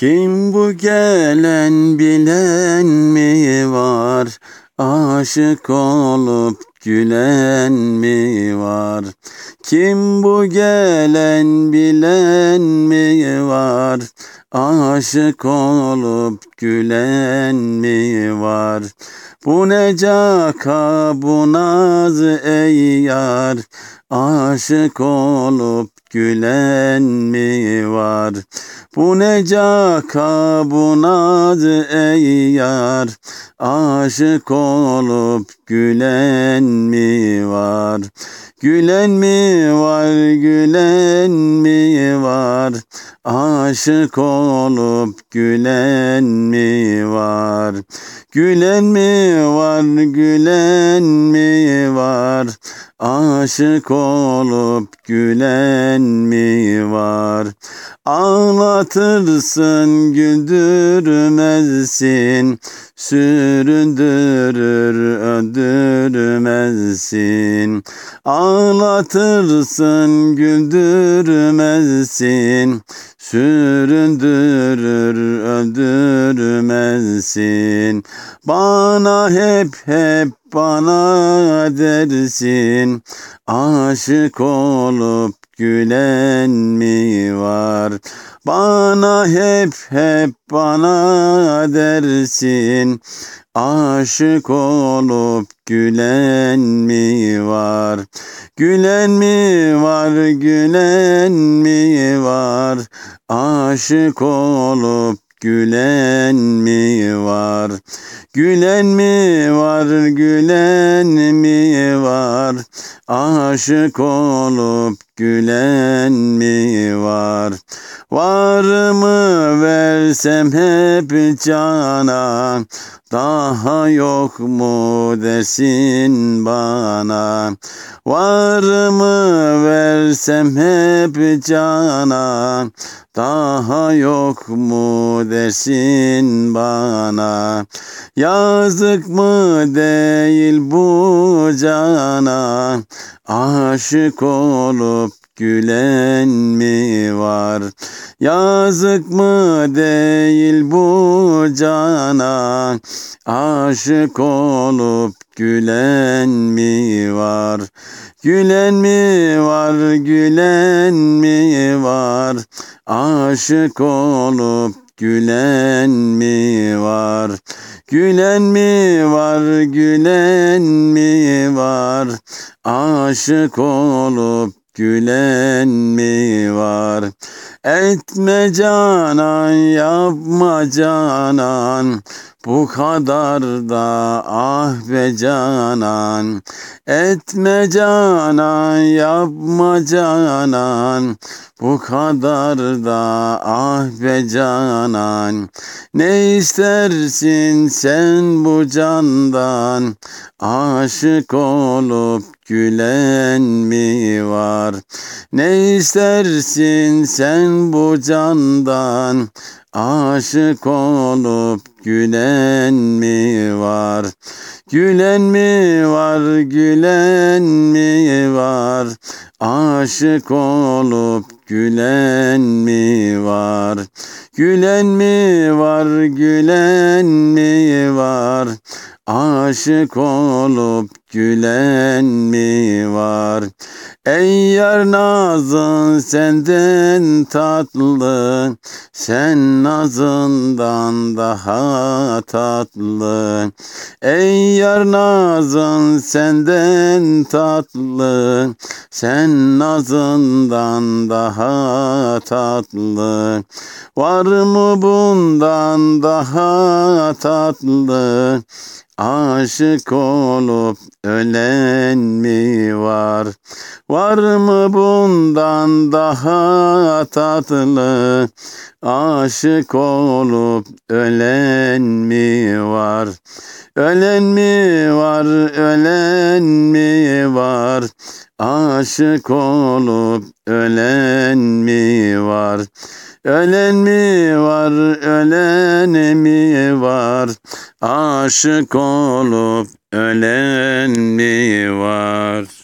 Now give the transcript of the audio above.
Kim bu gelen bilen mi var? Aşık olup gülen mi var? Kim bu gelen bilen mi var? Aşık olup gülen mi var? Bu ne caka bu naz ey yar Aşık olup gülen mi var? Bu ne caka bu naz ey yar Aşık olup gülen mi var? Gülen mi var, gülen mi var? Aşık olup gülen mi var? Gülen mi var, gülen mi var? Aşık olup gülen mi var? Ağlatırsın, güldürmezsin, süründürür, öldürmezsin. Ağlatırsın, güldürmezsin, süründürür, öldürmezsin. Bana hep hep bana dersin, aşık olup gülen mi var? Bana hep hep bana dersin, aşık olup gülen mi var? Gülen mi var, gülen mi var? Aşık olup gülen mi var? Gülen mi var, gülen mi var? Aşık olup gülen mi var? Var mı versem hep cana, daha yok mu desin bana? Var mı versem hep cana, daha yok mu desin bana? Yazık mı değil bu cana, aşık olup gülen mi var? Yazık mı değil bu cana, aşık olup gülen mi var? Gülen mi var, gülen mi var? Aşık olup gülen mi var? Gülen mi var, gülen mi var? Aşık olup gülen mi var? Etme canan, yapma canan, bu kadar da ah be canan. Etme canan, yapma canan, bu kadar da ah be canan. Ne istersin sen bu candan, aşık olup gülen mi var? Ne istersin sen bu candan, aşık olup gülen mi var? Gülen mi var, gülen mi var? Aşık olup gülen mi var? Gülen mi var, gülen mi var? Aşık olup gülen mi var? Ey yar nazın senden tatlı, sen nazından daha tatlı. Ey yar nazın senden tatlı, sen nazından daha tatlı. Var mı bundan daha tatlı? Aşık olup ölen mi var? Var mı bundan daha tatlı? Aşık olup ölen mi var? Ölen mi var, ölen mi var? Aşık olup ölen mi var? Ölen mi var, ölen mi var? Aşık olup ölen mi var?